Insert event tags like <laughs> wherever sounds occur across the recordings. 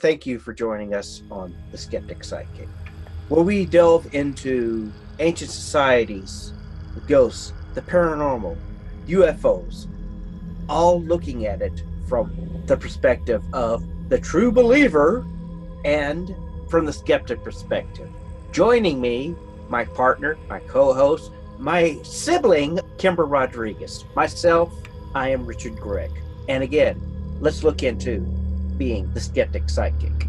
Thank you for joining us on The Skeptic Psychic, where we delve into ancient societies, the ghosts, the paranormal, UFOs, all looking at it from the perspective of the true believer and from the skeptic perspective. Joining me, my partner, my co host, my sibling, Kimber Rodriguez. Myself, I am Richard Gregg. And again, let's look into being the skeptic psychic.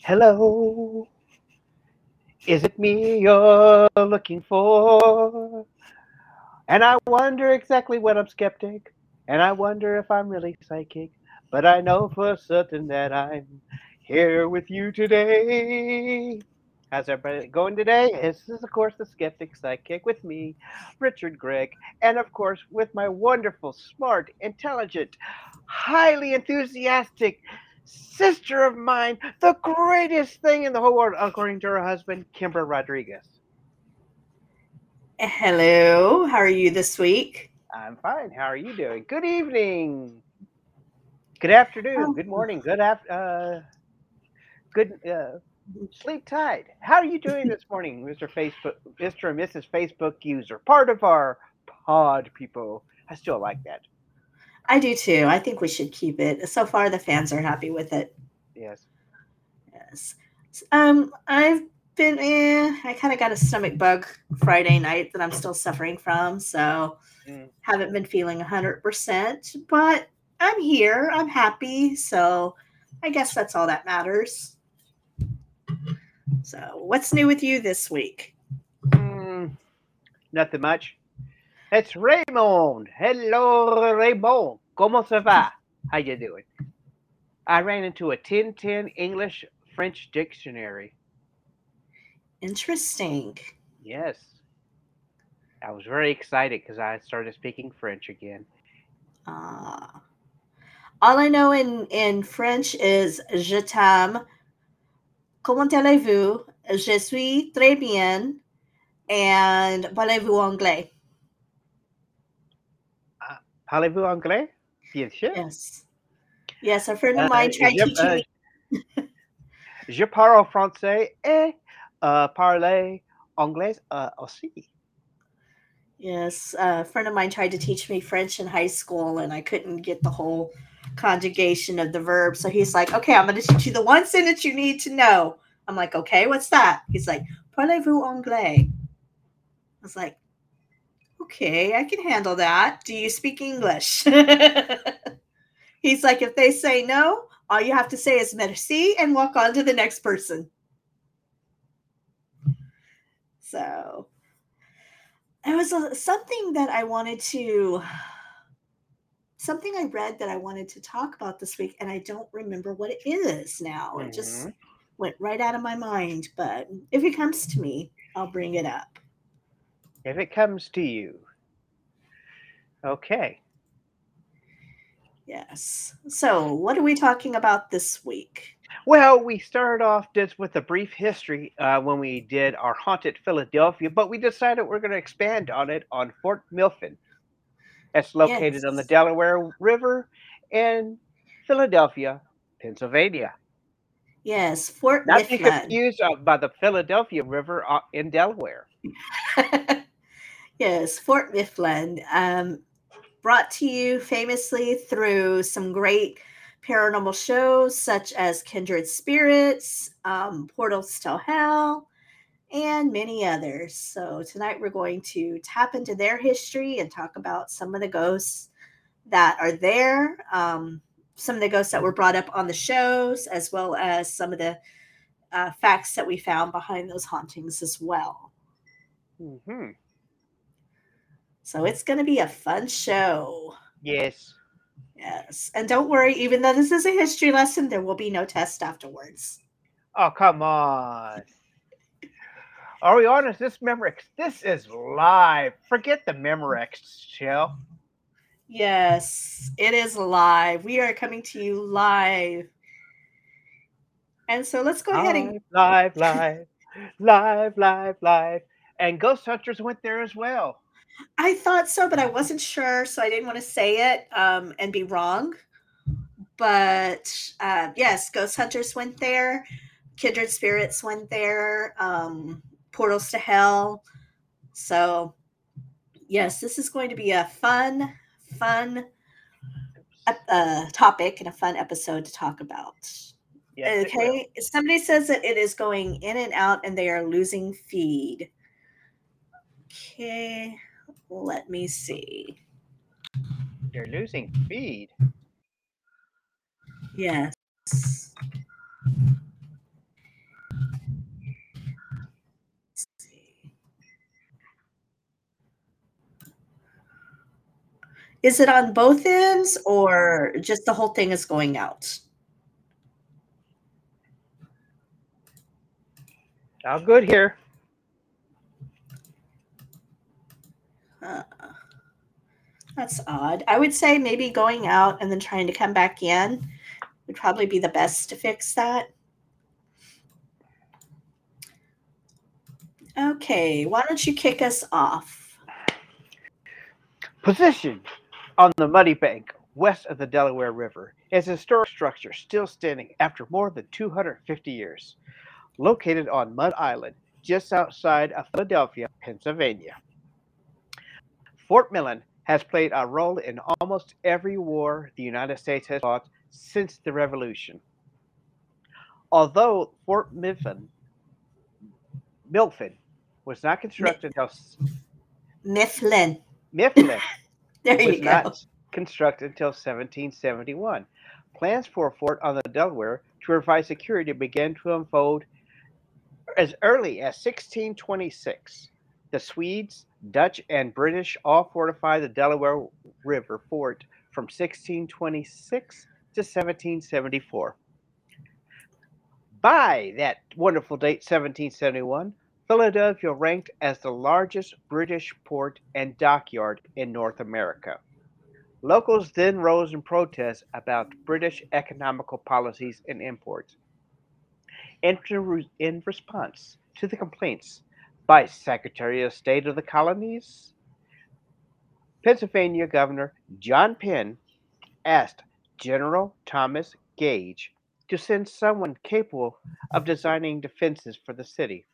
Hello. Is it me you're looking for? And I wonder exactly what I'm skeptic. And I wonder if I'm really psychic. But I know for certain that I'm here with you today. How's everybody going today? This is, of course, the Skeptic Psychic with me, Richard Gregg, and of course, with my wonderful, smart, intelligent, highly enthusiastic sister of mine, the greatest thing in the whole world, according to her husband, Kimber Rodriguez. Hello, how are you this week? I'm fine. How are you doing? Good evening. Good afternoon. Good morning. Good after. Uh, good. Uh, sleep tight. How are you doing this morning, Mr. Facebook, Mr. and Mrs. Facebook user, part of our pod people? I still like that. I do too. I think we should keep it. So far, the fans are happy with it. Yes. Yes. Um, I've been. Eh, I kind of got a stomach bug Friday night that I'm still suffering from, so mm. haven't been feeling hundred percent. But I'm here. I'm happy. So I guess that's all that matters. So, what's new with you this week? Mm, nothing much. It's Raymond. Hello, Raymond. ¿Cómo se va? How you doing? I ran into a 1010 English French dictionary. Interesting. Yes. I was very excited because I started speaking French again. Uh, all I know in, in French is je t'aime, comment allez-vous? Je suis très bien. And parlez-vous anglais? Uh, parlez-vous anglais? Bien sûr. Yes. Yes, a friend of uh, mine uh, tried je, teaching me. je parle français et uh, parler anglais uh, aussi. Yes, a friend of mine tried to teach me French in high school, and I couldn't get the whole conjugation of the verb. So he's like, okay, I'm going to teach you the one sentence you need to know. I'm like, okay, what's that? He's like, parlez-vous anglais? I was like, okay, I can handle that. Do you speak English? <laughs> he's like, if they say no, all you have to say is merci and walk on to the next person. So it was a, something that I wanted to something I read that I wanted to talk about this week, and I don't remember what it is now. Mm-hmm. It just mm-hmm. Went right out of my mind. But if it comes to me, I'll bring it up. If it comes to you. Okay. Yes. So, what are we talking about this week? Well, we started off just with a brief history uh, when we did our haunted Philadelphia, but we decided we're going to expand on it on Fort Mifflin. It's located yes. on the Delaware River in Philadelphia, Pennsylvania. Yes, Fort Not Mifflin. Not confused uh, by the Philadelphia River uh, in Delaware. <laughs> yes, Fort Mifflin. Um, brought to you famously through some great paranormal shows such as Kindred Spirits, um, Portals to Hell, and many others. So tonight we're going to tap into their history and talk about some of the ghosts that are there, um, some of the ghosts that were brought up on the shows, as well as some of the uh, facts that we found behind those hauntings as well. Mm-hmm. So it's going to be a fun show. Yes. Yes. And don't worry, even though this is a history lesson, there will be no test afterwards. Oh, come on. Are we honest? This Memorex, this is live. Forget the Memorex show. Yes, it is live. We are coming to you live. And so let's go live, ahead and live, live, live, live, live. And Ghost Hunters went there as well. I thought so, but I wasn't sure, so I didn't want to say it um, and be wrong. but uh, yes, Ghost Hunters went there, Kindred Spirits went there, um, Portals to Hell. So, yes, this is going to be a fun, fun uh, topic and a fun episode to talk about. Yes, okay, somebody says that it is going in and out and they are losing feed. Okay, let me see. You're losing feed. Yes. Is it on both ends or just the whole thing is going out? All good here. Uh, that's odd. I would say maybe going out and then trying to come back in would probably be the best to fix that. Okay, why don't you kick us off? Positioned on the muddy bank west of the Delaware River is a historic structure still standing after more than 250 years, located on Mud Island, just outside of Philadelphia, Pennsylvania. Fort Millen has played a role in almost every war the United States has fought since the Revolution. Although Fort Mifflin, Milford was not constructed until Mifflin. Mifflin <laughs> There was you go. not constructed until 1771. Plans for a fort on the Delaware to provide security began to unfold as early as 1626. The Swedes, Dutch, and British all fortified the Delaware River fort from 1626 to 1774. By that wonderful date, 1771, Philadelphia ranked as the largest British port and dockyard in North America. Locals then rose in protest about British economical policies and imports. In, re- in response to the complaints by Secretary of State of the Colonies, Pennsylvania Governor John Penn asked General Thomas Gage to send someone capable of designing defenses for the city.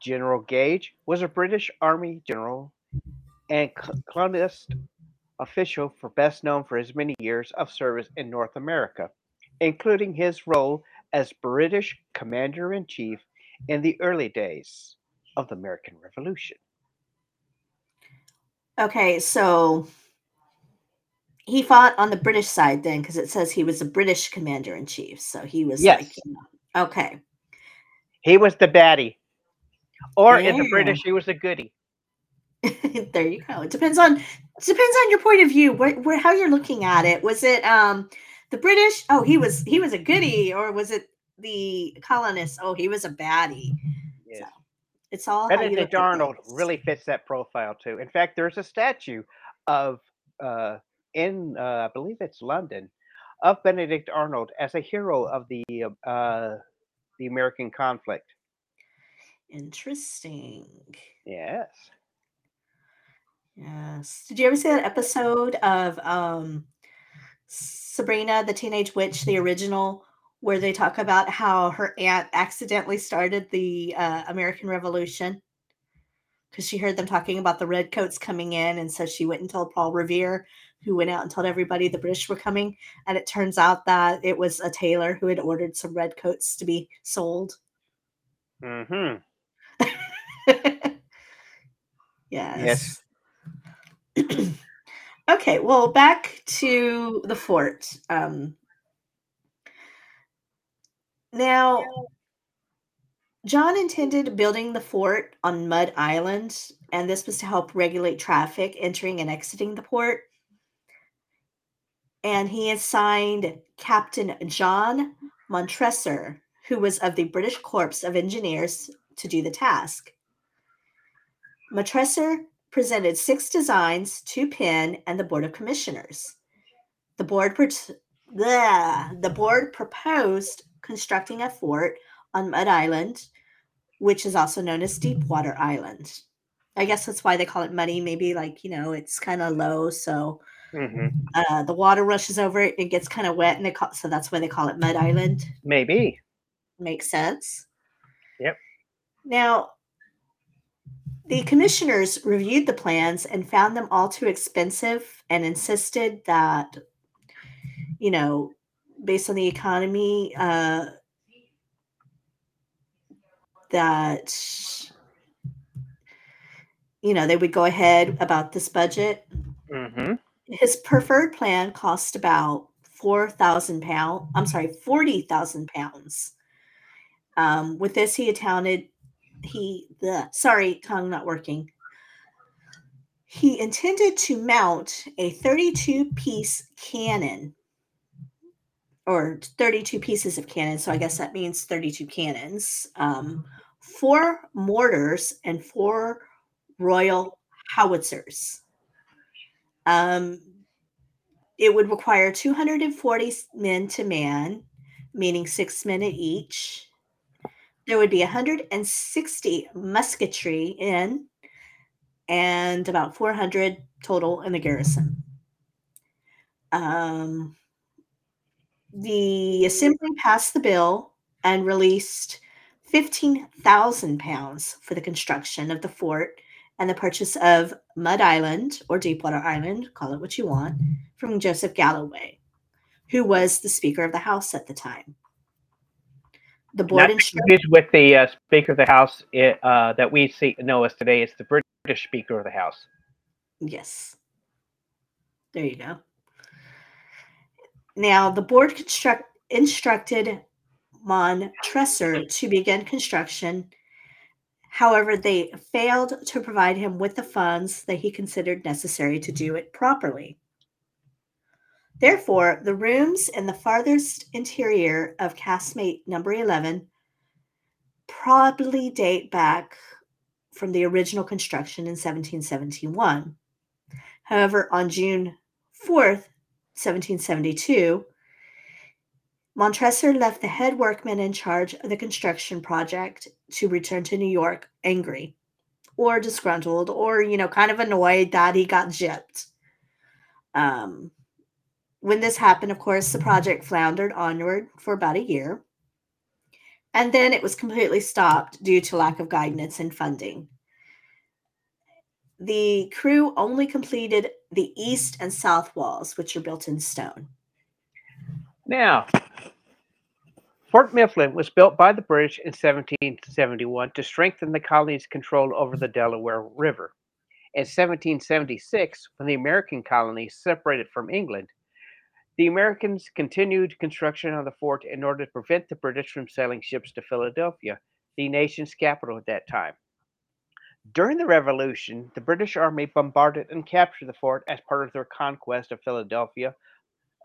General Gage was a British Army general and clandestine official for best known for his many years of service in North America, including his role as British Commander in Chief in the early days of the American Revolution. Okay, so he fought on the British side then because it says he was a British commander in chief. So he was Yes. know, okay. He was the baddie, or in the British, he was a goody. <laughs> there you go. It depends on depends on your point of view, where, where how you're looking at it. Was it um the British? Oh, he was he was a goody, or was it the colonists? Oh, he was a baddie. Yes. It's all how you Benedict Arnold really fits that profile too. In fact, there's a statue of uh, in uh, I believe it's London of Benedict Arnold as a hero of the uh, the American conflict. Interesting. Yes. Yes. Did you ever see that episode of um Sabrina the Teenage Witch, the original, where they talk about how her aunt accidentally started the uh, American Revolution? Because she heard them talking about the redcoats coming in, and so she went and told Paul Revere, who went out and told everybody the British were coming. And it turns out that it was a tailor who had ordered some redcoats to be sold. Mm hmm <laughs> yes. Yes. <clears throat> okay, well, back to the fort. Um, now, John intended building the fort on Mud Island, and this was to help regulate traffic entering and exiting the port. And he assigned Captain John Montresor, who was of the British Corps of Engineers, to do the task. Montresor presented six designs to Penn and the Board of Commissioners. The board, pro- bleh, the board proposed constructing a fort on Mud Island, which is also known as Deepwater Island. I guess that's why they call it muddy. Maybe like, you know, it's kind of low. So hmm Uh, the water rushes over it. It gets kind of wet, and they call so that's why they call it Mud Island. Maybe. Makes sense. Yep. Now, the commissioners reviewed the plans and found them all too expensive and insisted that, you know, based on the economy, uh, that, you know, they would go ahead about this budget. hmm His preferred plan cost about four thousand pound. I'm sorry, forty thousand pounds. Um, with this, he accounted he the sorry tongue not working. He intended to mount a 32 piece cannon or 32 pieces of cannon. So I guess that means 32 cannons, um, four mortars, and four Royal howitzers. Um, it would require 240 men to man, meaning six men at each. There would be 160 musketry in, and about 400 total in the garrison. Um, the assembly passed the bill and released 15,000 pounds for the construction of the fort and the purchase of Mud Island or Deepwater Island, call it what you want, from Joseph Galloway, who was the Speaker of the House at the time. The board to with the uh, Speaker of the House it, uh, that we see know as today. It's the British Speaker of the House. Yes. There you go. Now, the board construct, instructed Montresor to begin construction. However, they failed to provide him with the funds that he considered necessary to do it properly. Therefore, the rooms in the farthest interior of casemate number 11 probably date back from the original construction in 1771. However, on June 4th, 1772, Montresor left the head workman in charge of the construction project to return to New York angry or disgruntled or, you know, kind of annoyed that he got gypped. Um, when this happened, of course, the project floundered onward for about a year. And then it was completely stopped due to lack of guidance and funding. The crew only completed the east and south walls, which are built in stone. Now, Fort Mifflin was built by the British in 1771 to strengthen the colony's control over the Delaware River. In 1776, when the American colonies separated from England, the Americans continued construction of the fort in order to prevent the British from sailing ships to Philadelphia, the nation's capital at that time. During the Revolution, the British Army bombarded and captured the fort as part of their conquest of Philadelphia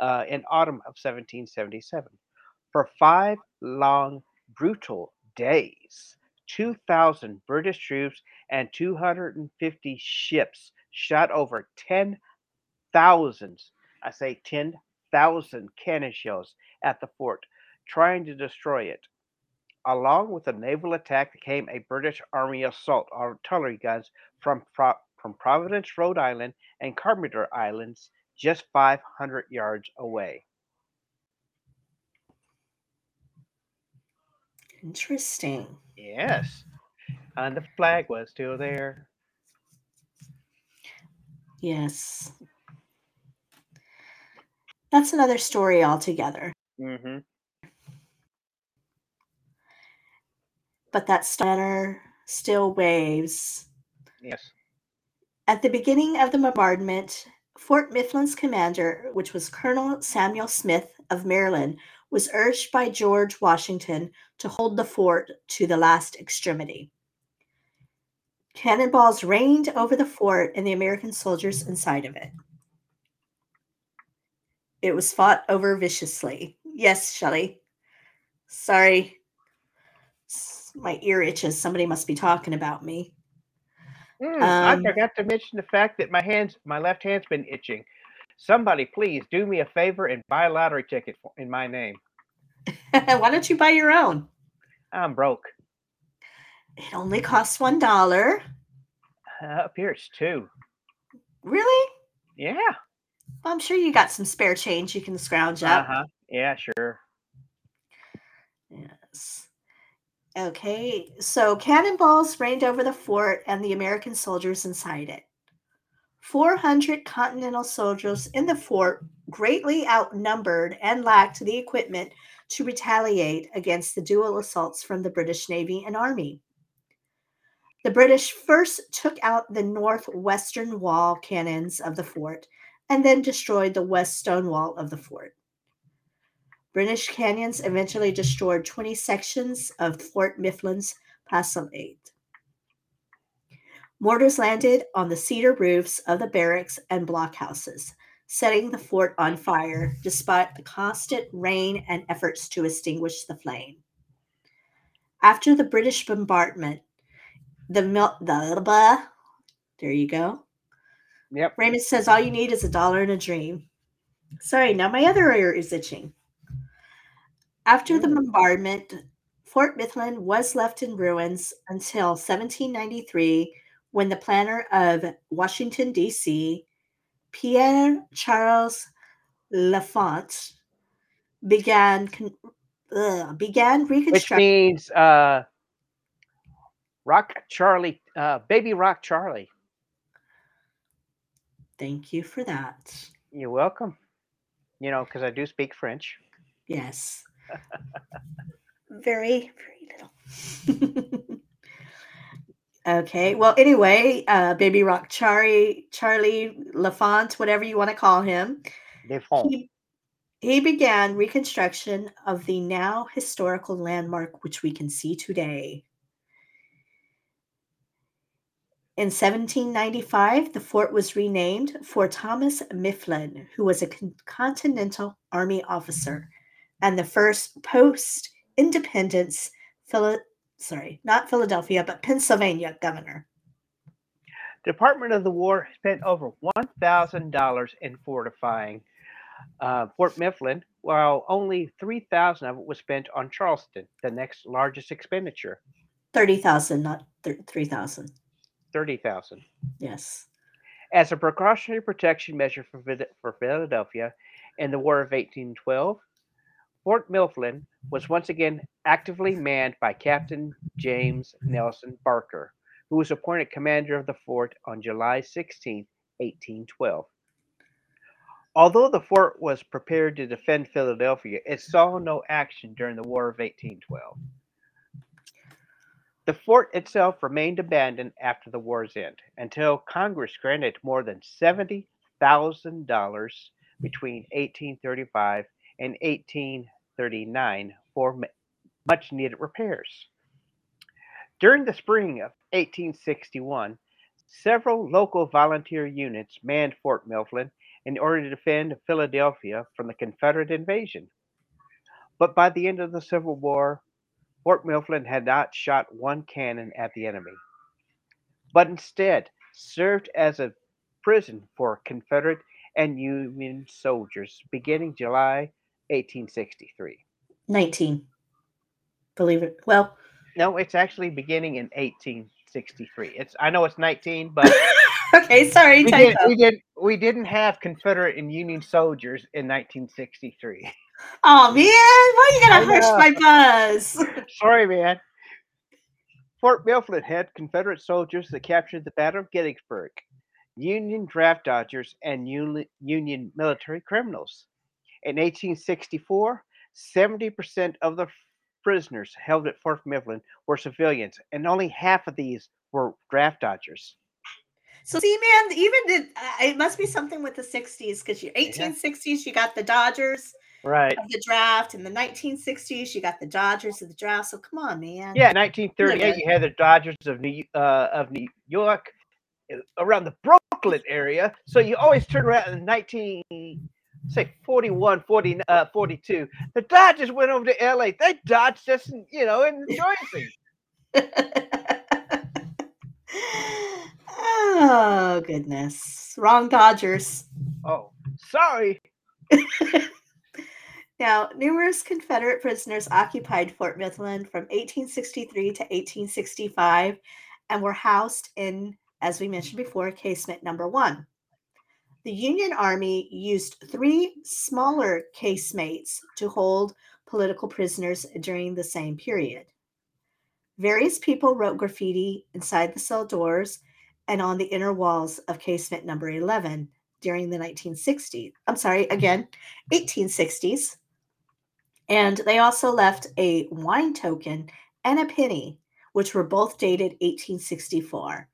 uh, in autumn of 1777. For five long, brutal days, 2,000 British troops and 250 ships shot over 10,000, I say 10,000 cannon shells at the fort, trying to destroy it. Along with the naval attack came a British Army assault artillery guns from, Pro- from Providence, Rhode Island, and Carpenter Islands, just 500 yards away. Interesting. Yes. And the flag was still there. Yes. That's another story altogether. hmm But that stunner still waves. Yes. At the beginning of the bombardment, Fort Mifflin's commander, which was Colonel Samuel Smith of Maryland, was urged by George Washington to hold the fort to the last extremity. Cannonballs rained over the fort and the American soldiers inside of it. It was fought over viciously. Yes, Shelley. Sorry. My ear itches. Somebody must be talking about me. Mm, I Um, forgot to mention the fact that my hands, my left hand's been itching. Somebody, please do me a favor and buy a lottery ticket for, in my name. <laughs> Why don't you buy your own? I'm broke. It only costs one dollar. Uh, up here it's two. Really? Yeah. I'm sure you got some spare change you can scrounge up. Uh-huh. Yeah, sure. Yes. Okay, so cannonballs rained over the fort and the American soldiers inside it. 400 Continental soldiers in the fort, greatly outnumbered and lacked the equipment to retaliate against the dual assaults from the British Navy and Army. The British first took out the northwestern wall cannons of the fort and then destroyed the west stone wall of the fort. British cannons eventually destroyed 20 sections of Fort Mifflin's palisade. Mortars landed on the cedar roofs of the barracks and blockhouses, setting the fort on fire despite the constant rain and efforts to extinguish the flame. After the British bombardment, the, mil- the there you go. Yep. Raymond says all you need is a dollar and a dream. Sorry, now my other ear is itching. After the bombardment, Fort Mifflin was left in ruins until 1793 when the planner of Washington, D.C., Pierre Charles L'Enfant, began, con- ugh, began Which reconstruction. means uh Rock Charlie, uh baby Rock Charlie. Thank you for that. You're welcome. You know, because I do speak French. Yes. <laughs> very, very little. <laughs> okay. Well, anyway, uh, Baby Rock Charlie, Charlie L'Enfant, whatever you want to call him, phone. he, he began reconstruction of the now historical landmark, which we can see today. In 1795, the fort was renamed for Thomas Mifflin, who was a Continental Army officer and the first post independence, Phila- sorry, not Philadelphia, but Pennsylvania governor. Department of the War spent over one thousand dollars in fortifying uh, Fort Mifflin, while only three thousand of it was spent on Charleston, the next largest expenditure, 30,000, not thir- 3,000. Thirty thousand. Yes. As a precautionary protection measure for, for Philadelphia in the War of 1812, Fort Mifflin was once again actively manned by Captain James Nelson Barker, who was appointed commander of the fort on July 16, 1812. Although the fort was prepared to defend Philadelphia, it saw no action during the War of 1812. The fort itself remained abandoned after the war's end until Congress granted more than $70,000 between 1835 and 1839 for much needed repairs. During the spring of 1861, several local volunteer units manned Fort Mifflin in order to defend Philadelphia from the Confederate invasion. But by the end of the Civil War, Fort Mifflin had not shot one cannon at the enemy, but instead served as a prison for Confederate and Union soldiers beginning July 1863. 19. Believe it. Well, No, it's actually beginning in 1863. It's I know it's 19, but <laughs> okay, sorry. we, did, we did we didn't have Confederate and Union soldiers in 1963. <laughs> Oh man, why are you hush know. my buzz? <laughs> Sorry, man. Fort Mifflin had Confederate soldiers that captured the Battle of Gettysburg, Union draft dodgers, and Uni- Union military criminals. In 1864, 70% of the prisoners held at Fort Mifflin were civilians, and only half of these were draft dodgers. So see, man, even the, uh, it must be something with the '60s because you 1860s you got the Dodgers Right. of the draft, In the 1960s you got the Dodgers of the draft. So come on, man. Yeah, 1938, you had the Dodgers of New uh, of New York uh, around the Brooklyn area. So you always turn around in 19, say 41, 40, uh, 42. The Dodgers went over to LA. They dodged us, in, you know, in Jersey. <laughs> oh goodness, wrong Dodgers. Oh, sorry. <laughs> Now, numerous Confederate prisoners occupied Fort Mifflin from 1863 to 1865 and were housed in, as we mentioned before, casement number one. the Union Army used three smaller casemates to hold political prisoners during the same period. Various people wrote graffiti inside the cell doors and on the inner walls of casement number 11 during the 1960s. I'm sorry, again, 1860s. And they also left a wine token and a penny, which were both dated 1864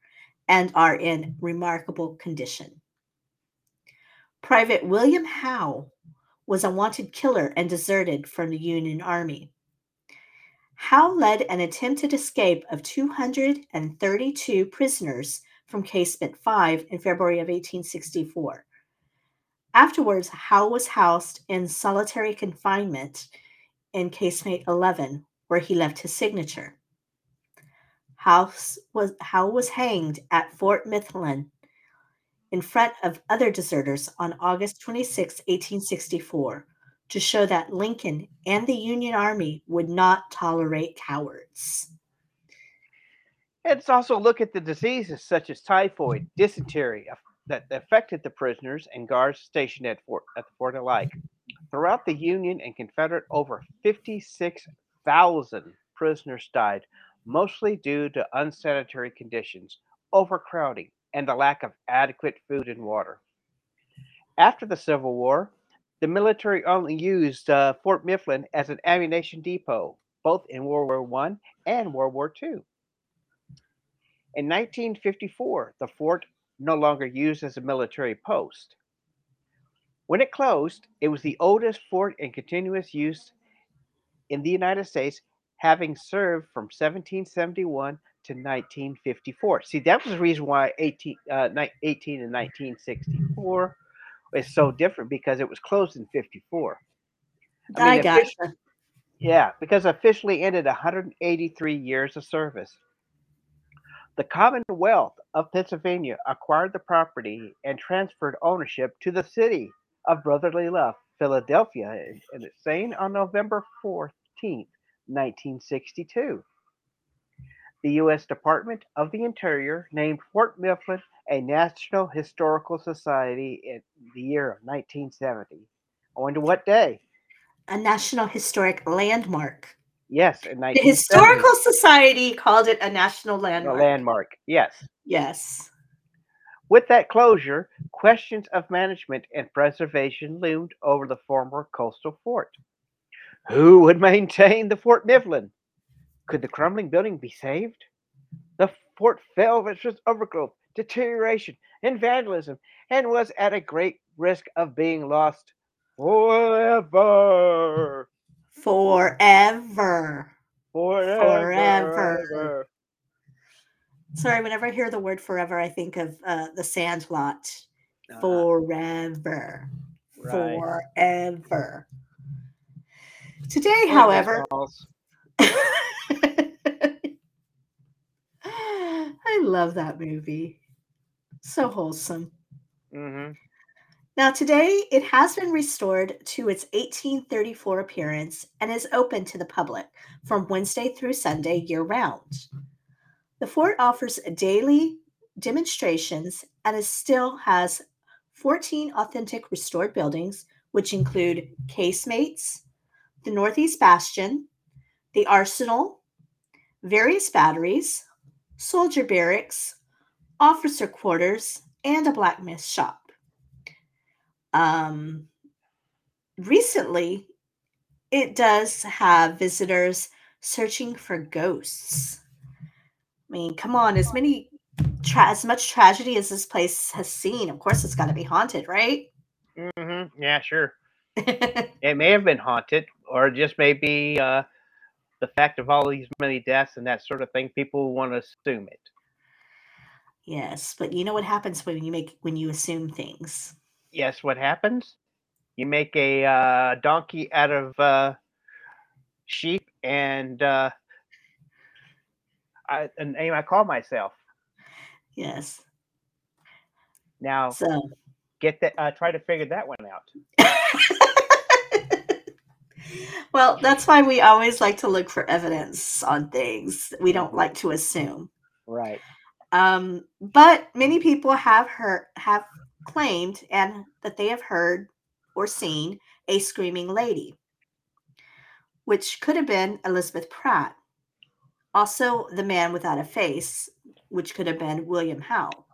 and are in remarkable condition. Private William Howe was a wanted killer and deserted from the Union Army. Howe led an attempted escape of 232 prisoners from Casement 5 in February of 1864. Afterwards, Howe was housed in solitary confinement in Casemate 11, where he left his signature. House was, Howe was hanged at Fort Mifflin in front of other deserters on August 26, 1864, to show that Lincoln and the Union Army would not tolerate cowards. Let's also look at the diseases such as typhoid, dysentery that affected the prisoners and guards stationed at, fort, at the fort alike. Throughout the Union and Confederate, over 56,000 prisoners died, mostly due to unsanitary conditions, overcrowding, and the lack of adequate food and water. After the Civil War, the military only used uh, Fort Mifflin as an ammunition depot, both in World War I and World War II. In 1954, the fort no longer used as a military post. When it closed, it was the oldest fort in continuous use in the United States, having served from 1771 to 1954. See, that was the reason why 18, uh, 18 and 1964 is so different because it was closed in 54. I, mean, I gotcha. Yeah, because officially ended 183 years of service. The Commonwealth of Pennsylvania acquired the property and transferred ownership to the city of Brotherly Love, Philadelphia, and it's saying on November 14th, 1962 the U.S. Department of the Interior named Fort Mifflin a National Historical Society in the year of 1970. I wonder what day? A National Historic Landmark. Yes, the Historical Society called it a national landmark. A landmark, yes. Yes. With that closure, questions of management and preservation loomed over the former coastal fort. Who would <laughs> maintain the Fort Mifflin? Could the crumbling building be saved? The fort fell with overgrowth, deterioration, and vandalism, and was at a great risk of being lost forever. Forever. Forever. Forever. Sorry, whenever I hear the word forever, I think of uh, the Sandlot. Uh, forever. Right. Forever. Today, however, <laughs> I love that movie. So wholesome. Mm-hmm. Now, today it has been restored to its 1834 appearance and is open to the public from Wednesday through Sunday year round. The fort offers daily demonstrations and it still has 14 authentic restored buildings, which include casemates, the Northeast Bastion, the Arsenal, various batteries, soldier barracks, officer quarters, and a blacksmith shop. Um, recently, it does have visitors searching for ghosts. I mean, come on, as many tra- as much tragedy as this place has seen, of course, it's got to be haunted, right? Mm-hmm. Yeah, sure. <laughs> it may have been haunted, or just maybe uh, the fact of all these many deaths and that sort of thing, people want to assume it. Yes, but you know what happens when you make when you assume things. Yes, what happens? You make a uh, donkey out of uh, sheep, and uh, I, a name I call myself. Yes. Now, so get that. Uh, try to figure that one out. <laughs> well, that's why we always like to look for evidence on things. We don't like to assume. Right. Um, but many people have heard have claimed and that they have heard or seen a screaming lady, which could have been Elizabeth Pratt. Also, the man without a face, which could have been William Howe.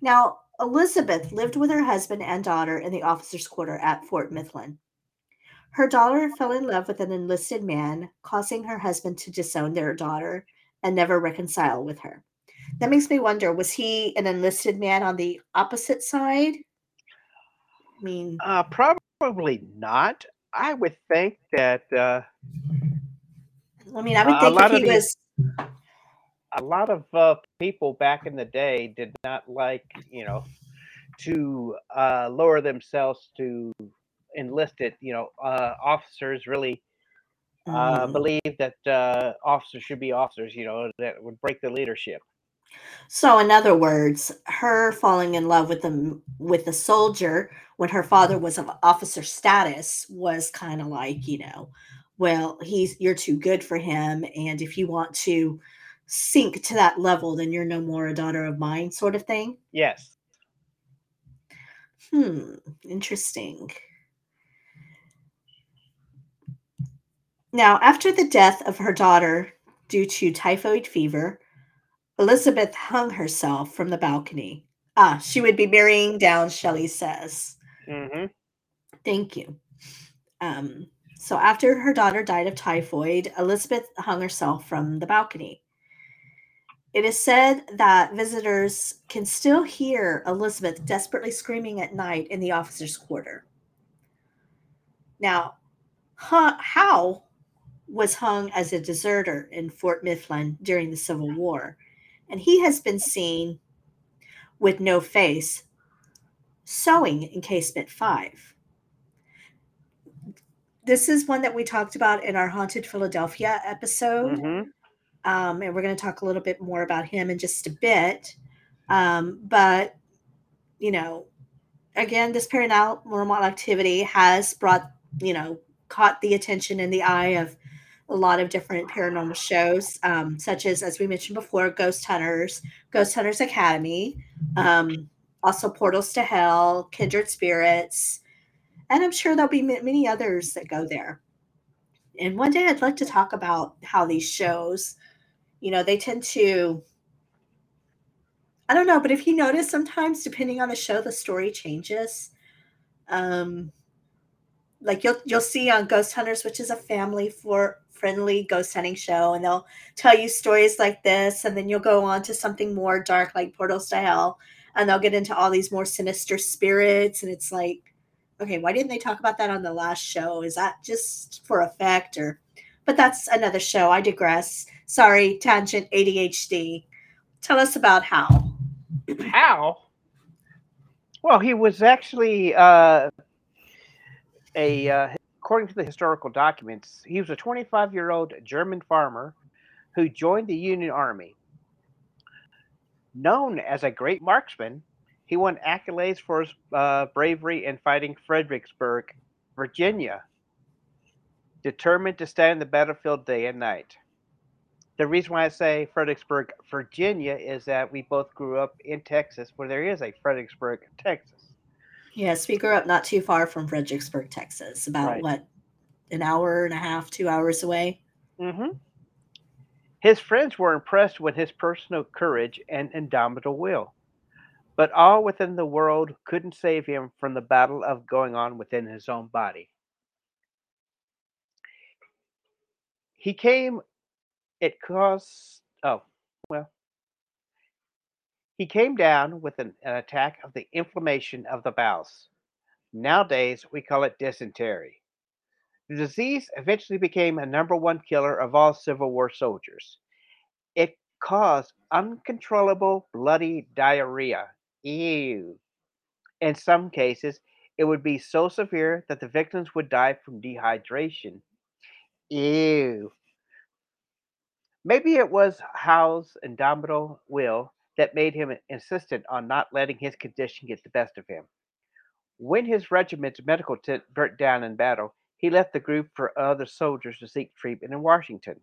Now, Elizabeth lived with her husband and daughter in the officers' quarter at Fort Mifflin. Her daughter fell in love with an enlisted man, causing her husband to disown their daughter and never reconcile with her. That makes me wonder was he an enlisted man on the opposite side? I mean, Uh, probably not. I would think that uh, I mean, I would think if he of was a lot of uh, people back in the day did not like, you know, to uh, lower themselves to enlisted, you know, uh, officers really uh, Mm. believe that uh, officers should be officers, you know, that would break the leadership. So, in other words, her falling in love with the with the soldier when her father was of officer status was kind of like, you know, well, he's you're too good for him, and if you want to sink to that level, then you're no more a daughter of mine, sort of thing. Yes. Hmm, interesting. Now, after the death of her daughter due to typhoid fever, Elizabeth hung herself from the balcony. Ah, she would be marrying down, Shelley says. hmm Thank you. Um, so after her daughter died of typhoid, Elizabeth hung herself from the balcony. It is said that visitors can still hear Elizabeth desperately screaming at night in the officers' quarter. Now, Howe was hung as a deserter in Fort Mifflin during the Civil War, and he has been seen with no face sewing in casement five. This is one that we talked about in our Haunted Philadelphia episode hmm um, and we're going to talk a little bit more about him in just a bit. Um, but you know, again, this paranormal activity has brought you know caught the attention and the eye of a lot of different paranormal shows, um, such as as we mentioned before, Ghost Hunters, Ghost Hunters Academy, um, also Portals to Hell, Kindred Spirits, and I'm sure there'll be ma- many others that go there. And one day I'd like to talk about how these shows you know they tend to i don't know but if you notice sometimes depending on the show the story changes um like you'll you'll see on ghost hunters which is a family for friendly ghost hunting show and they'll tell you stories like this and then you'll go on to something more dark like portals to hell and they'll get into all these more sinister spirits and it's like okay why didn't they talk about that on the last show? Is that just for effect or but that's another show. I digress. Sorry tangent adhd tell us about how How? Well, he was actually uh, a, uh, according to the historical documents, he was a 25 year old German farmer who joined the Union Army. Known as a great marksman, he won accolades for his uh, bravery in fighting Fredericksburg, Virginia, determined to stand the battlefield day and night. The reason why I say Fredericksburg, Virginia is that we both grew up in Texas, where there is a Fredericksburg, Texas. Yes we grew up not too far from fredericksburg texas about Right. what an hour and a half two hours away Mm-hmm. His friends were impressed with his personal courage and indomitable will, but all within the world couldn't save him from the battle of going on within his own body. He came, it cost, oh, he came down with an, an attack of the inflammation of the bowels. Nowadays, we call it dysentery. The disease eventually became a number one killer of all Civil War soldiers. It caused uncontrollable bloody diarrhea. Ew. In some cases, it would be so severe that the victims would die from dehydration. Ew. Maybe it was Howe's indomitable will that made him insistent on not letting his condition get the best of him. When his regiment's medical tent burnt down in battle, he left the group for other soldiers to seek treatment in Washington.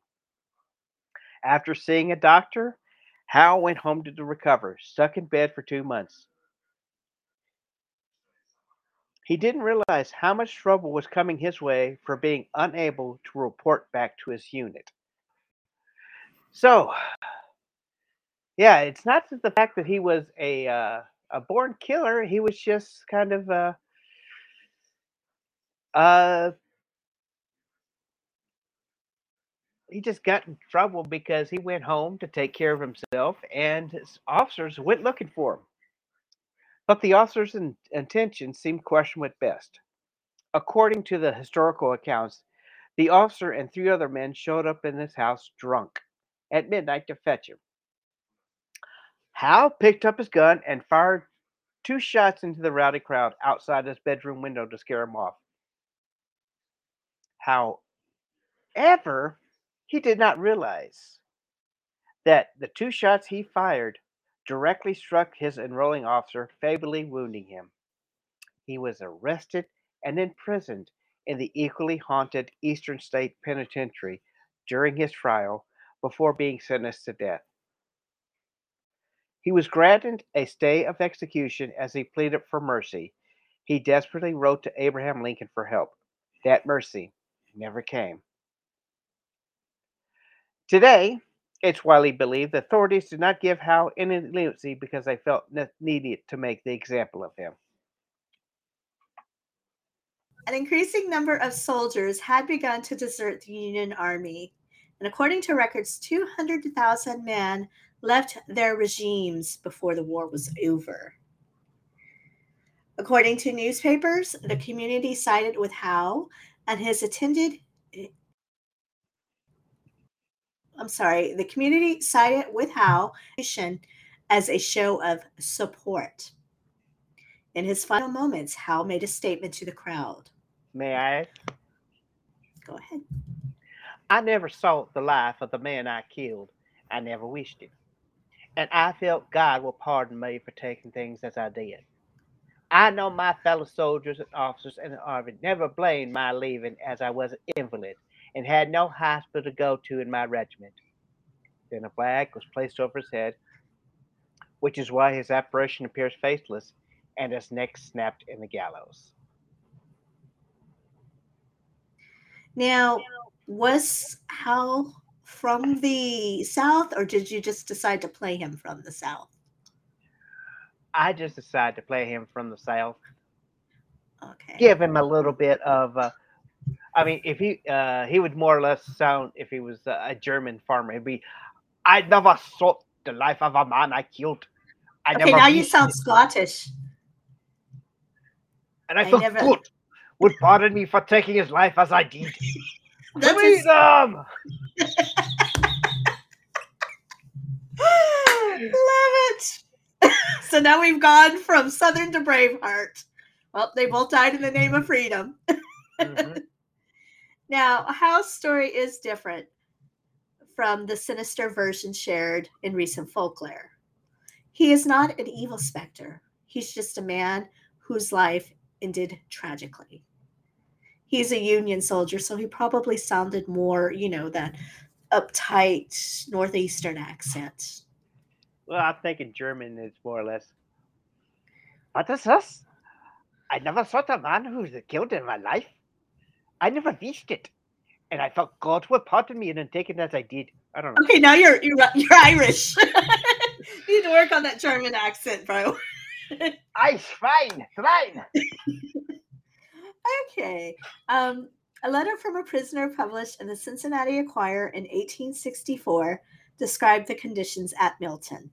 After seeing a doctor, Howe went home to recover, stuck in bed for two months. He didn't realize how much trouble was coming his way for being unable to report back to his unit. So, yeah, it's not just the fact that he was a uh, a born killer. He was just kind of uh, uh, he just got in trouble because he went home to take care of himself, and his officers went looking for him. But the officers' in- intentions seemed questionable at best. According to the historical accounts, the officer and three other men showed up in this house drunk at midnight to fetch him. Hal picked up his gun and fired two shots into the rowdy crowd outside his bedroom window to scare him off. However, he did not realize that the two shots he fired directly struck his enrolling officer, fatally wounding him. He was arrested and imprisoned in the equally haunted Eastern State Penitentiary during his trial before being sentenced to death. He was granted a stay of execution as he pleaded for mercy. He desperately wrote to Abraham Lincoln for help. That mercy never came. Today, it's widely believed the authorities did not give Howe any leniency because they felt ne- needed to make the example of him. An increasing number of soldiers had begun to desert the Union Army, and according to records, 200,000 men left their regimes before the war was over. According to newspapers, the community sided with Howe and his attended I'm sorry, the community sided with Howe as a show of support. In his final moments, Howe made a statement to the crowd. May I? Go ahead. I never sought the life of the man I killed. I never wished it. And I felt God will pardon me for taking things as I did. I know my fellow soldiers and officers in the Army never blamed my leaving as I was an invalid and had no hospital to go to in my regiment. Then a flag was placed over his head, which is why his apparition appears faceless and his neck snapped in the gallows. Now, was Hal from the South, or did you just decide to play him from the South? I just decided to play him from the South. Okay. Give him a little bit of. Uh, I mean, if he uh, he would more or less sound if he was a German farmer, he'd be, "I never sought the life of a man I killed. I okay, now you sound. Scottish. And I, I felt never... would pardon me for taking his life as I did. <laughs> Freedom! <laughs> it. <laughs> so now we've gone from Southern to Braveheart. Well, they both died in the name of freedom. mm-hmm. <laughs> Now, Howe's story is different from the sinister version shared in recent folklore. He is not an evil specter. He's just a man whose life ended tragically. He's a Union soldier, so he probably sounded more, you know, that uptight Northeastern accent. Well, I think in German it's more or less. What is this? I never saw a man who was killed in my life. I never wished it, and I felt God would pardon me and then take it as I did. I don't know. Okay, now you're you're, you're Irish. <laughs> you need to work on that German accent, bro. I fine, fine. <laughs> okay. Um, a letter from a prisoner published in the Cincinnati Enquirer in 1864 described the conditions at Mifflin.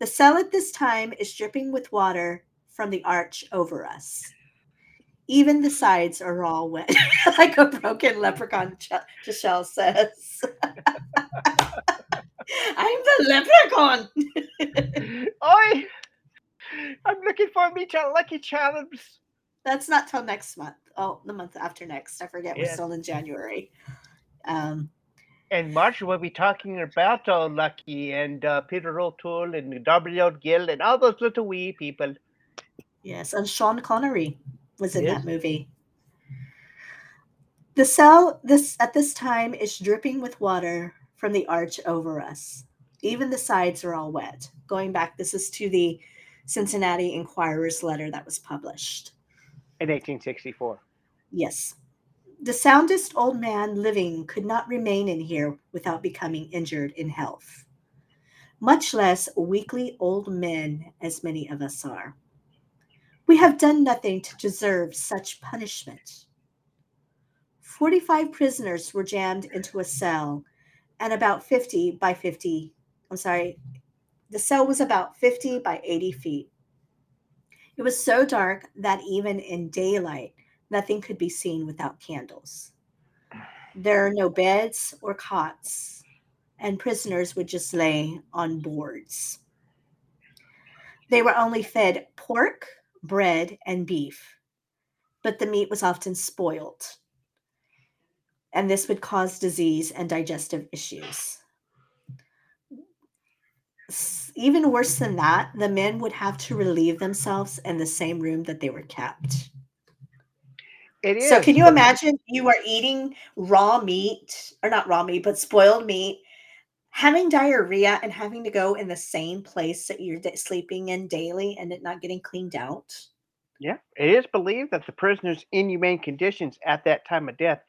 The cell at this time is dripping with water from the arch over us. Even the sides are all wet, <laughs> like a broken leprechaun, Ch- says. <laughs> I'm the leprechaun. <laughs> Oi! I'm looking for me to Lucky Charms. That's not till next month. Oh, the month after next. I forget. We're still in January. Um, and March will be talking about uh, Lucky and uh, Peter O'Toole and W. Gill and all those little wee people. Yes, and Sean Connery was in yes. that movie. The cell this at this time is dripping with water from the arch over us. Even the sides are all wet. Going back, this is to the Cincinnati Enquirer's letter that was published. In 1864. Yes. The soundest old man living could not remain in here without becoming injured in health, much less weakly old men, as many of us are. We have done nothing to deserve such punishment. 45 prisoners were jammed into a cell, and about 50 by 50, I'm sorry, the cell was about 50 by 80 feet. It was so dark that even in daylight, nothing could be seen without candles. There are no beds or cots, and prisoners would just lay on boards. They were only fed pork, bread, and beef, but the meat was often spoiled, and this would cause disease and digestive issues even worse than that, the men would have to relieve themselves in the same room that they were kept. It is. So, can you imagine you are eating raw meat, or not raw meat, but spoiled meat, having diarrhea and having to go in the same place that you're sleeping in daily and it not getting cleaned out? Yeah, it is believed that the prisoners' inhumane conditions at that time of death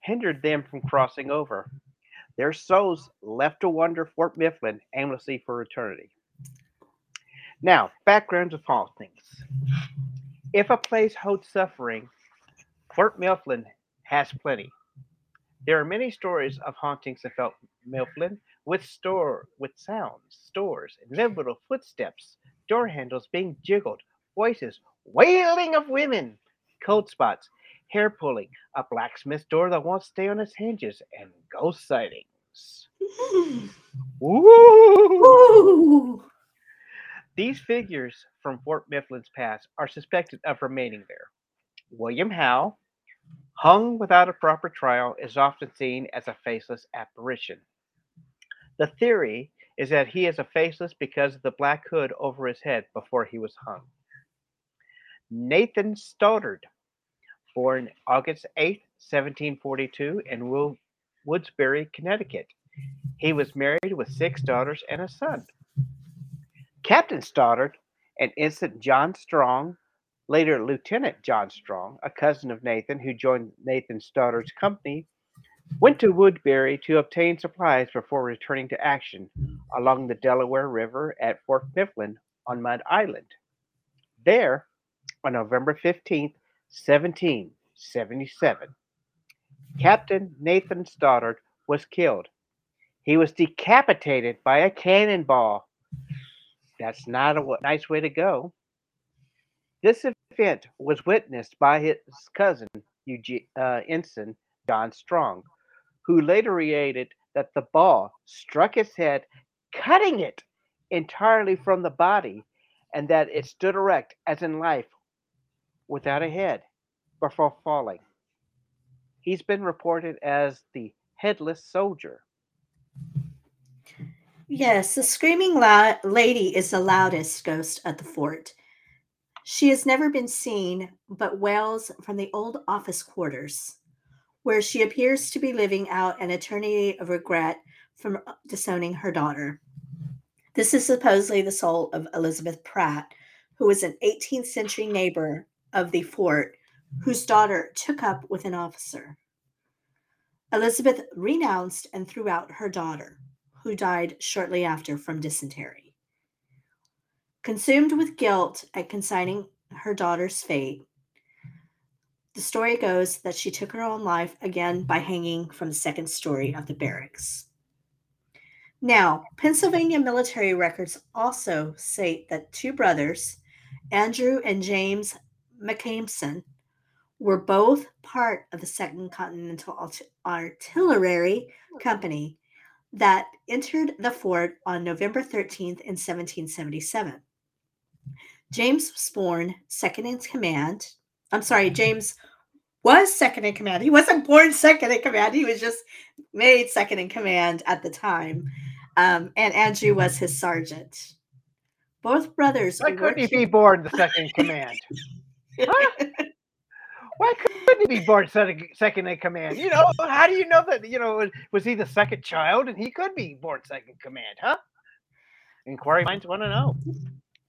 hindered them from crossing over. Their souls left to wander Fort Mifflin aimlessly for eternity. Now, backgrounds of hauntings. If a place holds suffering, Fort Mifflin has plenty. There are many stories of hauntings in Fort Mifflin with store with sounds, stores, invisible footsteps, door handles being jiggled, voices, wailing of women, cold spots, hair pulling, a blacksmith door that won't stay on its hinges, and ghost sightings. <laughs> Woo! These figures from Fort Mifflin's past are suspected of remaining there. William Howe, hung without a proper trial, is often seen as a faceless apparition. The theory is that he is a faceless because of the black hood over his head before he was hung. Nathan Stoddard, born August 8, 1742, in Woodsbury, Connecticut. He was married with six daughters and a son. Captain Stoddard and Ensign John Strong, later Lieutenant John Strong, a cousin of Nathan who joined Nathan Stoddard's company, went to Woodbury to obtain supplies before returning to action along the Delaware River at Fort Mifflin on Mud Island. There, on November 15, 1777, Captain Nathan Stoddard was killed. He was decapitated by a cannonball. That's not a nice way to go. This event was witnessed by his cousin, Eugene, uh, Ensign John Strong, who later related that the ball struck his head, cutting it entirely from the body, and that it stood erect as in life without a head before falling. He's been reported as the headless soldier. Yes, the screaming la- lady is the loudest ghost at the fort. She has never been seen, but wails from the old office quarters, where she appears to be living out an eternity of regret from uh, disowning her daughter. This is supposedly the soul of Elizabeth Pratt, who was an 18th century neighbor of the fort whose daughter took up with an officer. Elizabeth renounced and threw out her daughter, who died shortly after from dysentery. Consumed with guilt at consigning her daughter's fate, the story goes that she took her own life again by hanging from the second story of the barracks. Now, Pennsylvania military records also state that two brothers, Andrew and James McCampson, were both part of the Second Continental Art- Artillery Company that entered the fort on November 13th in 1777. James was born second in command. I'm sorry, James was second in command. He wasn't born second in command. He was just made second in command at the time. Um, and Andrew was his sergeant. Both brothers. Why couldn't he be born the second in command? Huh? Why couldn't he be born second, second in command? You know, how do you know that? You know, was he the second child and he could be born second in command, huh? Inquiry minds want to know.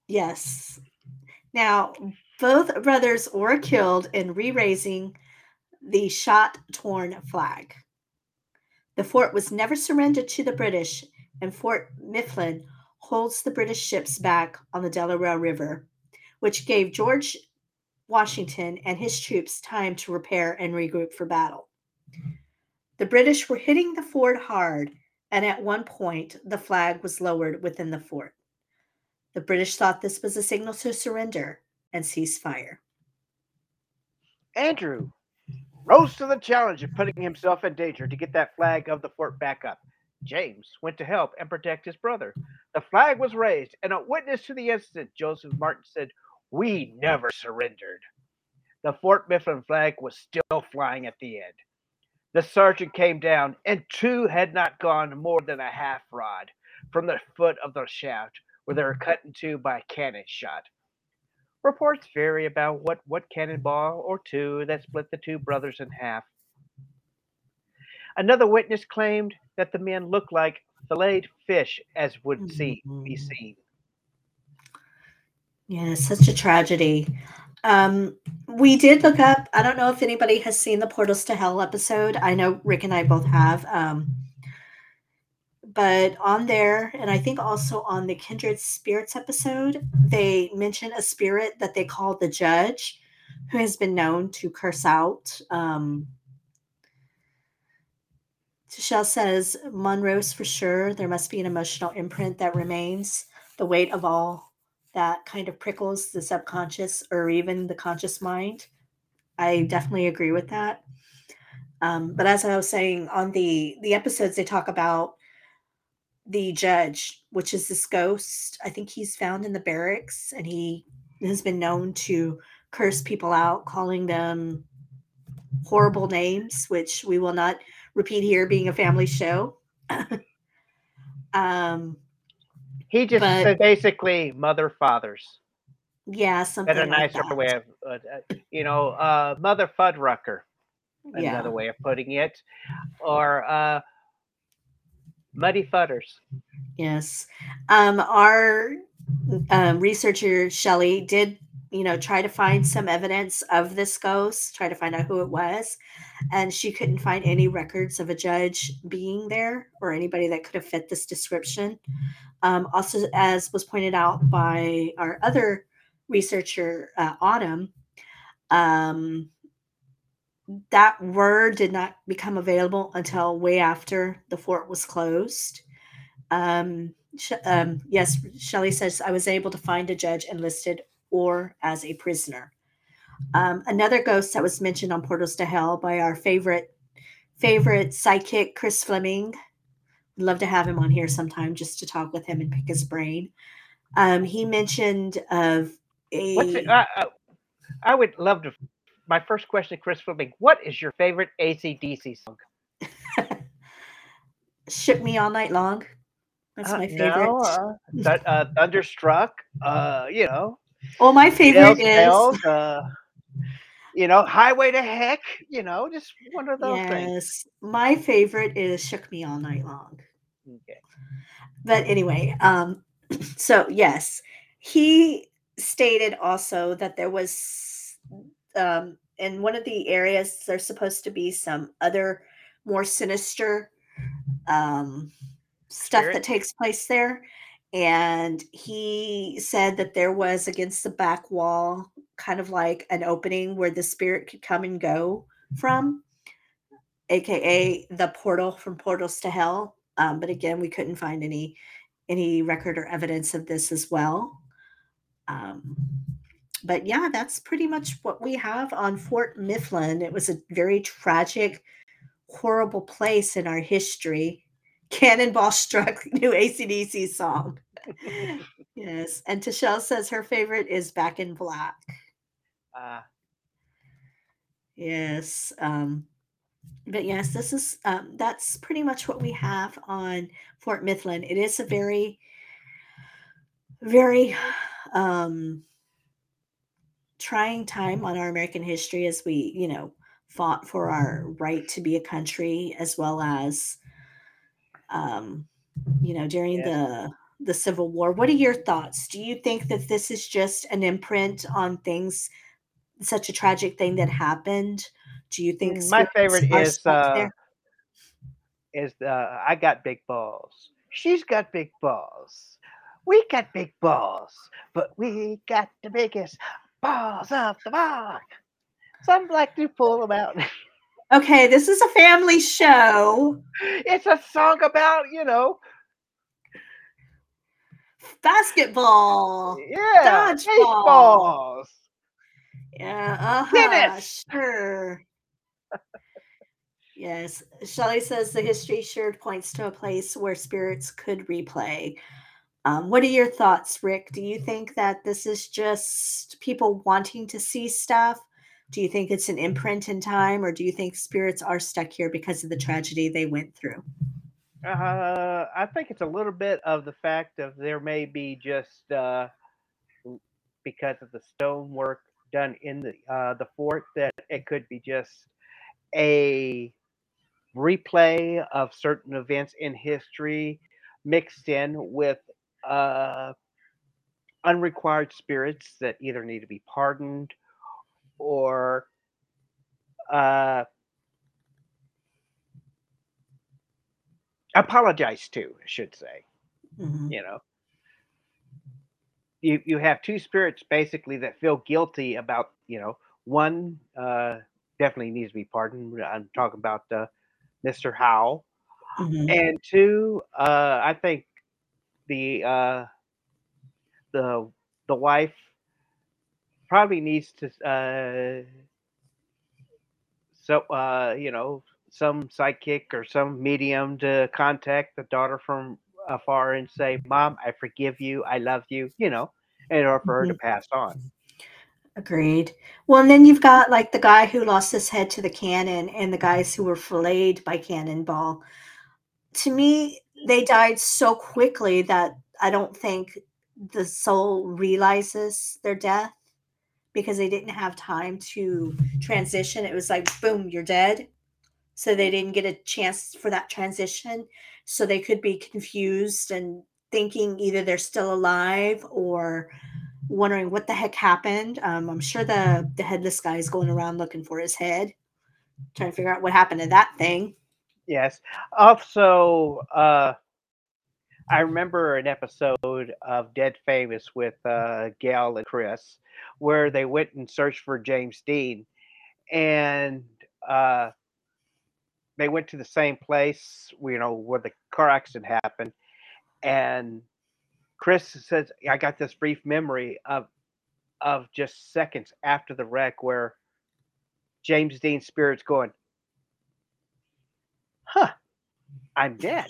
Yes. Now, Both brothers were killed in re raising the shot torn flag. The fort was never surrendered to the British, and Fort Mifflin holds the British ships back on the Delaware River, which gave George Washington and his troops time to repair and regroup for battle. The British were hitting the fort hard, and at one point the flag was lowered within the fort. The British thought this was a signal to surrender and cease fire. Andrew rose to the challenge of putting himself in danger to get that flag of the fort back up. James went to help and protect his brother. The flag was raised, and a witness to the incident, Joseph Martin, said, We never surrendered. The Fort Mifflin flag was still flying at the end. The sergeant came down, and two had not gone more than a half rod from the foot of the shaft where they were cut in two by a cannon shot. Reports vary about what, what cannonball or two that split the two brothers in half. Another witness claimed that the men looked like filleted fish, as would see, be seen. Yeah, such a tragedy. Um, we did look up. I don't know if anybody has seen the Portals to Hell episode. I know Rick and I both have. Um, but on there, and I think also on the Kindred Spirits episode, they mention a spirit that they call the Judge, who has been known to curse out. Um, Tichelle says Monroe's for sure. There must be an emotional imprint that remains. The weight of all that kind of prickles the subconscious or even the conscious mind. I definitely agree with that. Um, but as I was saying on the the episodes, they talk about the judge, which is this ghost. I think he's found in the barracks, and he has been known to curse people out, calling them horrible names, which we will not repeat here, being a family show. <laughs> um, He just But- said basically mother fathers. yeah, something That's a like nicer that. way of, uh, you know, uh, mother Fuddrucker. Yeah. Another way of putting it, or uh, muddy fudders. Yes. Um, our um, researcher, Shelley, did, you know, try to find some evidence of this ghost, try to find out who it was. And she couldn't find any records of a judge being there or anybody that could have fit this description. Um, also, as was pointed out by our other researcher, uh, Autumn, um, that word did not become available until way after the fort was closed. Um, Sh- um, yes, Shelley says I was able to find a judge enlisted or as a prisoner. Um, another ghost that was mentioned on Portals to Hell by our favorite favorite psychic Chris Fleming. Would love to have him on here sometime just to talk with him and pick his brain. Um, he mentioned of a it, uh, I would love to. My first question, to Chris Fleming, what is your favorite ACDC song? <laughs> shook me all night long. That's Uh, my favorite. No, uh, Thu- uh, Thunderstruck. Uh, you know, well, my favorite Bells, is uh, you know, Highway to Heck. You know, just one of those things. yes, my favorite is shook me all night long. Okay. but anyway um <clears throat> so yes he stated also that there was um in one of the areas there's supposed to be some other more sinister um stuff Spirit? that takes place there. And he said that there was against the back wall kind of like an opening where the spirit could come and go from aka the portal from portals to hell. Um, but again we couldn't find any any record or evidence of this as well. Um, but yeah that's pretty much what we have on fort mifflin it was a very tragic horrible place in our history <laughs> cannonball struck <laughs> new acdc song <laughs> yes and Tichelle says her favorite is back in black Uh, Yes. Um, but yes, this is um, that's pretty much what we have on Fort Mifflin. It is a very, very <sighs> um, trying time on our American history as we, you know, fought for our right to be a country, as well as, um, you know, during Yes. the the Civil War. What are your thoughts? Do you think that this is just an imprint on things, such a tragic thing that happened? Do you think Mm, my favorite is uh, is uh, I got big balls. She's got big balls. We got big balls, but we got the biggest balls of them all. Some black dude pull them out. Okay, this is a family show. it's a song about you know, Basketball. yeah, Dodgeball. Yeah, uh-huh. Tennis. Sure. <laughs> yes. Shelley says the history sure points to a place where spirits could replay. Um, what are your thoughts, Rick? Do you think that this is just people wanting to see stuff? Do you think it's an imprint in time, or do you think spirits are stuck here because of the tragedy they went through? Uh, I think it's a little bit of the fact of there may be just uh, because of the stonework done in the uh, the fort that it could be just a replay of certain events in history mixed in with uh, unrequired spirits that either need to be pardoned or uh, apologize to, I should say. Mhm. You know, you you have two spirits basically that feel guilty about you know one uh, definitely needs to be pardoned. I'm talking about uh, Mr. Howe, Mhm. and two, uh, I think the uh, the the wife probably needs to uh, so uh, you know some psychic or some medium to contact the daughter from afar and say, "Mom, I forgive you. I love you." You know, in order for her to pass on. Agreed. Well, and then you've got like the guy who lost his head to the cannon and the guys who were filleted by cannonball. To me, they died so quickly that I don't think the soul realizes their death because they didn't have time to transition. It was like, boom, you're dead. So they didn't get a chance for that transition. So they could be confused and thinking either they're still alive or wondering what the heck happened. Um, I'm sure the the headless guy is going around looking for his head, trying to figure out what happened to that thing. Yes. Also, uh, I remember an episode of Dead Famous with uh, Gail and Chris, where they went and searched for James Dean, and uh, they went to the same place, you know, where the car accident happened, and Chris says, "I got this brief memory of of just seconds after the wreck where James Dean's spirit's going." Huh, I'm dead.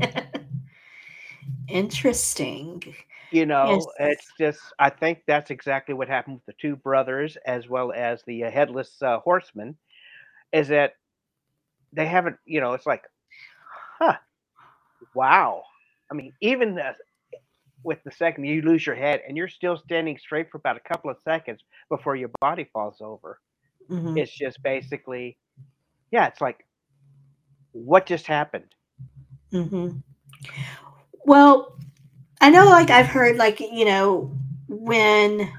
<laughs> Interesting. You know, Yes. it's just, I think that's exactly what happened with the two brothers as well as the uh, headless uh, horseman is that they haven't, you know, it's like, huh, wow. I mean, even the, with the second you lose your head and you're still standing straight for about a couple of seconds before your body falls over. Mhm. It's just basically, yeah, it's like, what just happened? hmm Well, I know, like I've heard, like you know, when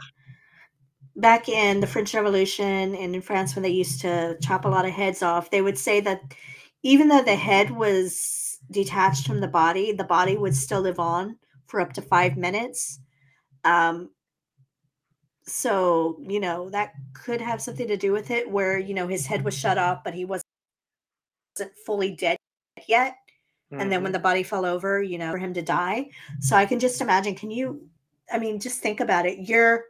back in the French Revolution and in France, when they used to chop a lot of heads off, they would say that even though the head was detached from the body, the body would still live on for up to five minutes. Um, so you know that could have something to do with it, where you know his head was shut off, but he wasn't fully dead yet and then when Mhm. the body fell over, you know, for him to die. So I can just imagine. Can you? I mean, just think about it. You're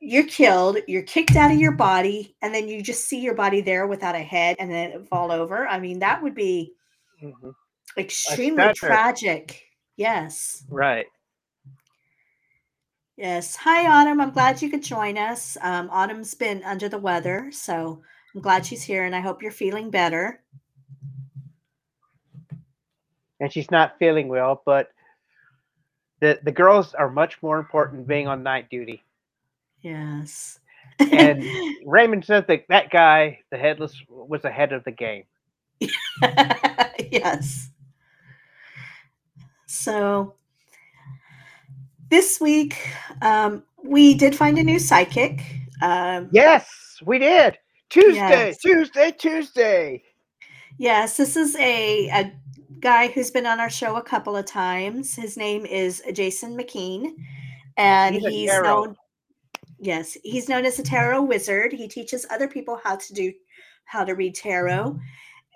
you're killed. You're kicked out of your body, and then you just see your body there without a head, and then it fall over. I mean, that would be Mhm. extremely tragic. Yes. Right. Yes. Hi, Autumn. I'm glad you could join us. Um, Autumn's been under the weather, so I'm glad she's here, and I hope you're feeling better. and she's not feeling well, but the the girls are much more important being on night duty. Yes. And <laughs> Raymond says that that guy, the headless, was ahead of the game. <laughs> yes. So this week, um, we did find a new psychic. Um, Yes, we did. Tuesday, Yes. Tuesday, Tuesday. Yes, this is a, a guy who's been on our show a couple of times. His name is Jason McKean, and He's he's, known. Yes, he's known as a tarot wizard. He teaches other people how to do how to read tarot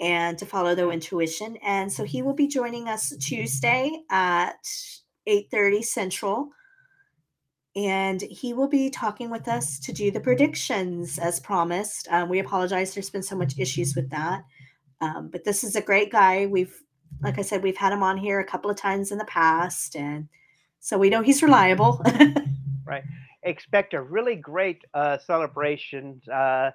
and to follow their intuition. And so he will be joining us Tuesday at eight thirty Central. And he will be talking with us to do the predictions as promised. Um, we apologize. There's been so much issues with that. Um, but this is a great guy. We've, like I said, we've had him on here a couple of times in the past, and so we know he's reliable. <laughs> Right. Expect a really great uh, celebration, uh,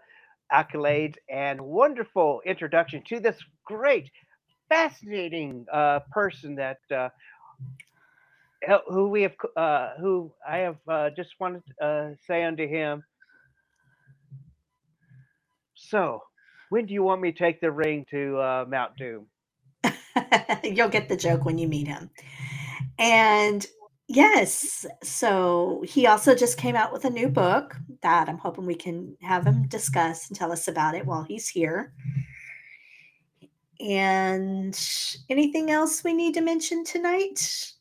accolades, and wonderful introduction to this great, fascinating uh, person that uh, who we have, uh, who I have uh, just wanted to uh, say unto him. So, when do you want me to take the ring to uh, Mount Doom? <laughs> You'll get the joke when you meet him. And yes, so he also just came out with a new book that I'm hoping we can have him discuss and tell us about it while he's here. And anything else we need to mention tonight?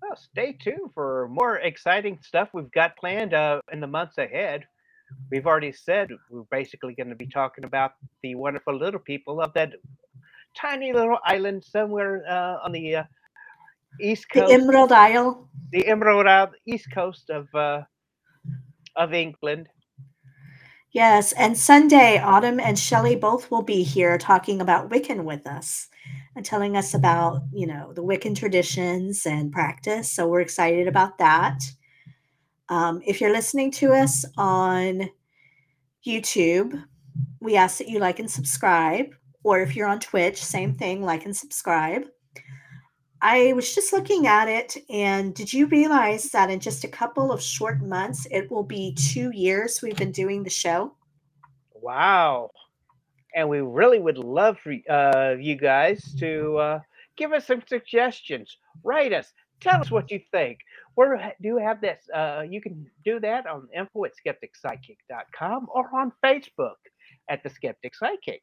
Well, stay tuned for more exciting stuff we've got planned uh, in the months ahead. We've already said we're basically going to be talking about the wonderful little people of that tiny little island somewhere uh, on the uh, east coast. The Emerald Isle. the Emerald Isle, east coast of uh, of England. Yes, and Sunday, Autumn and Shelley both will be here talking about Wiccan with us and telling us about, you know, the Wiccan traditions and practice. So we're excited about that. Um, if you're listening to us on YouTube, we ask that you like and subscribe. Or if you're on Twitch, same thing, like and subscribe. I was just looking at it, and did you realize that in just a couple of short months, it will be two years we've been doing the show? Wow. And we really would love for uh, you guys to uh, give us some suggestions. Write us. Tell us what you think. Ha- do have this? Uh, you can do that on info at skepticpsychic.com or on Facebook at the Skeptic Psychic.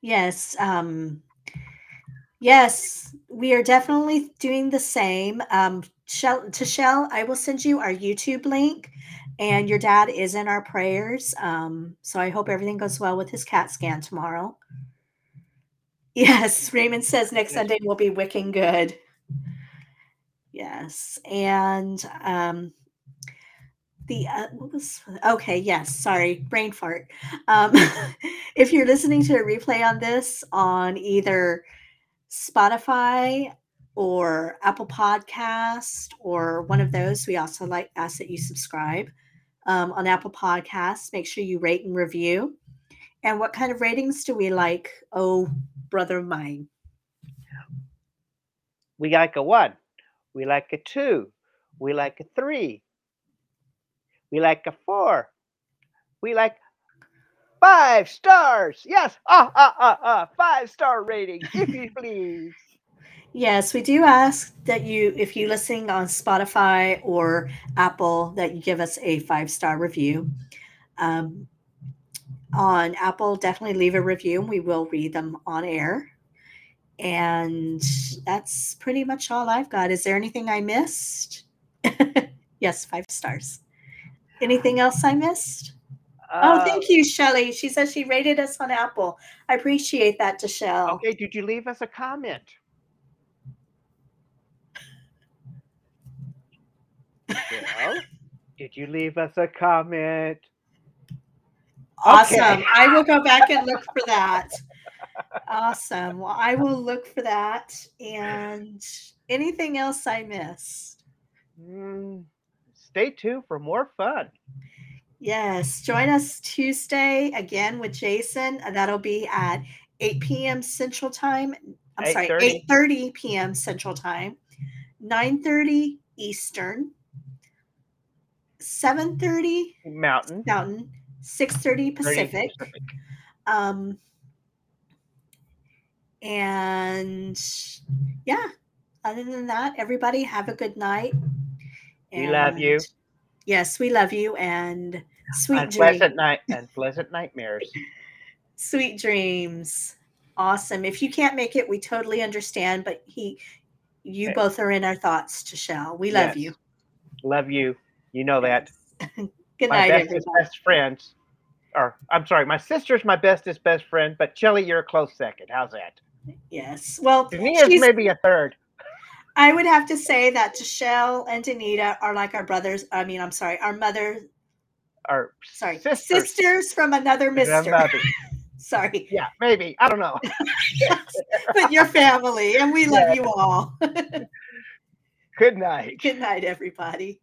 Yes. Um, yes, we are definitely doing the same. Um, Shell, I will send you our YouTube link, and your dad is in our prayers. Um, so I hope everything goes well with his CAT scan tomorrow. Yes, <laughs> Raymond says next Sunday will be wicking good. Yes, and um, the uh, what was okay? Yes, sorry, brain fart. Um, <laughs> if you're listening to a replay on this on either Spotify or Apple Podcast or one of those, we also like ask that you subscribe um, on Apple Podcasts. Make sure you rate and review. And what kind of ratings do we like? Oh, brother of mine. We like a one. We like a two. We like a three. We like a four. We like five stars. Yes. Ah, ah, ah, ah. Five star rating, if you please. Yes, we do ask that you, if you're listening on Spotify or Apple, that you give us a five star review. Um, on Apple, definitely leave a review and we will read them on air. And that's pretty much all I've got. Is there anything I missed? <laughs> yes, five stars. Anything else I missed? oh, Uh, thank you, Shelly. She says she rated us on Apple. I appreciate that, Deshelle. Okay, did you leave us a comment? <laughs> Well, did you leave us a comment? Awesome. Okay. I will go back and look for that. Awesome. Well, I will look for that. And anything else I missed? Mm, stay tuned for more fun. Yes. Join us Tuesday again with Jason. That'll be at 8 p.m. Central Time. I'm sorry, 8:30. 8:30 p.m. Central Time, 9:30 Eastern, 7:30 Mountain. Mountain, 6:30 30 Pacific. Um, and yeah, other than that, everybody have a good night. And We love you. Yes, we love you and sweet and dreams. pleasant night and pleasant nightmares. <laughs> Sweet dreams. Awesome. If you can't make it, we totally understand, but he you Okay. both are in our thoughts, Shell. We love Yes. you. Love you. You know that. <laughs> Good my night, bestest best friends. Or I'm sorry, my sister's my bestest best friend, but Shelly, you're a close second. How's that? Yes. Well, Dania's maybe a third. I would have to say that Shell and Danita are like our brothers. I mean, I'm sorry, our mother, Or sorry, sisters. sisters, from another mister. <laughs> sorry, Yeah, maybe. I don't know. <laughs> but your family, and we love you all. Good night. Good night, everybody.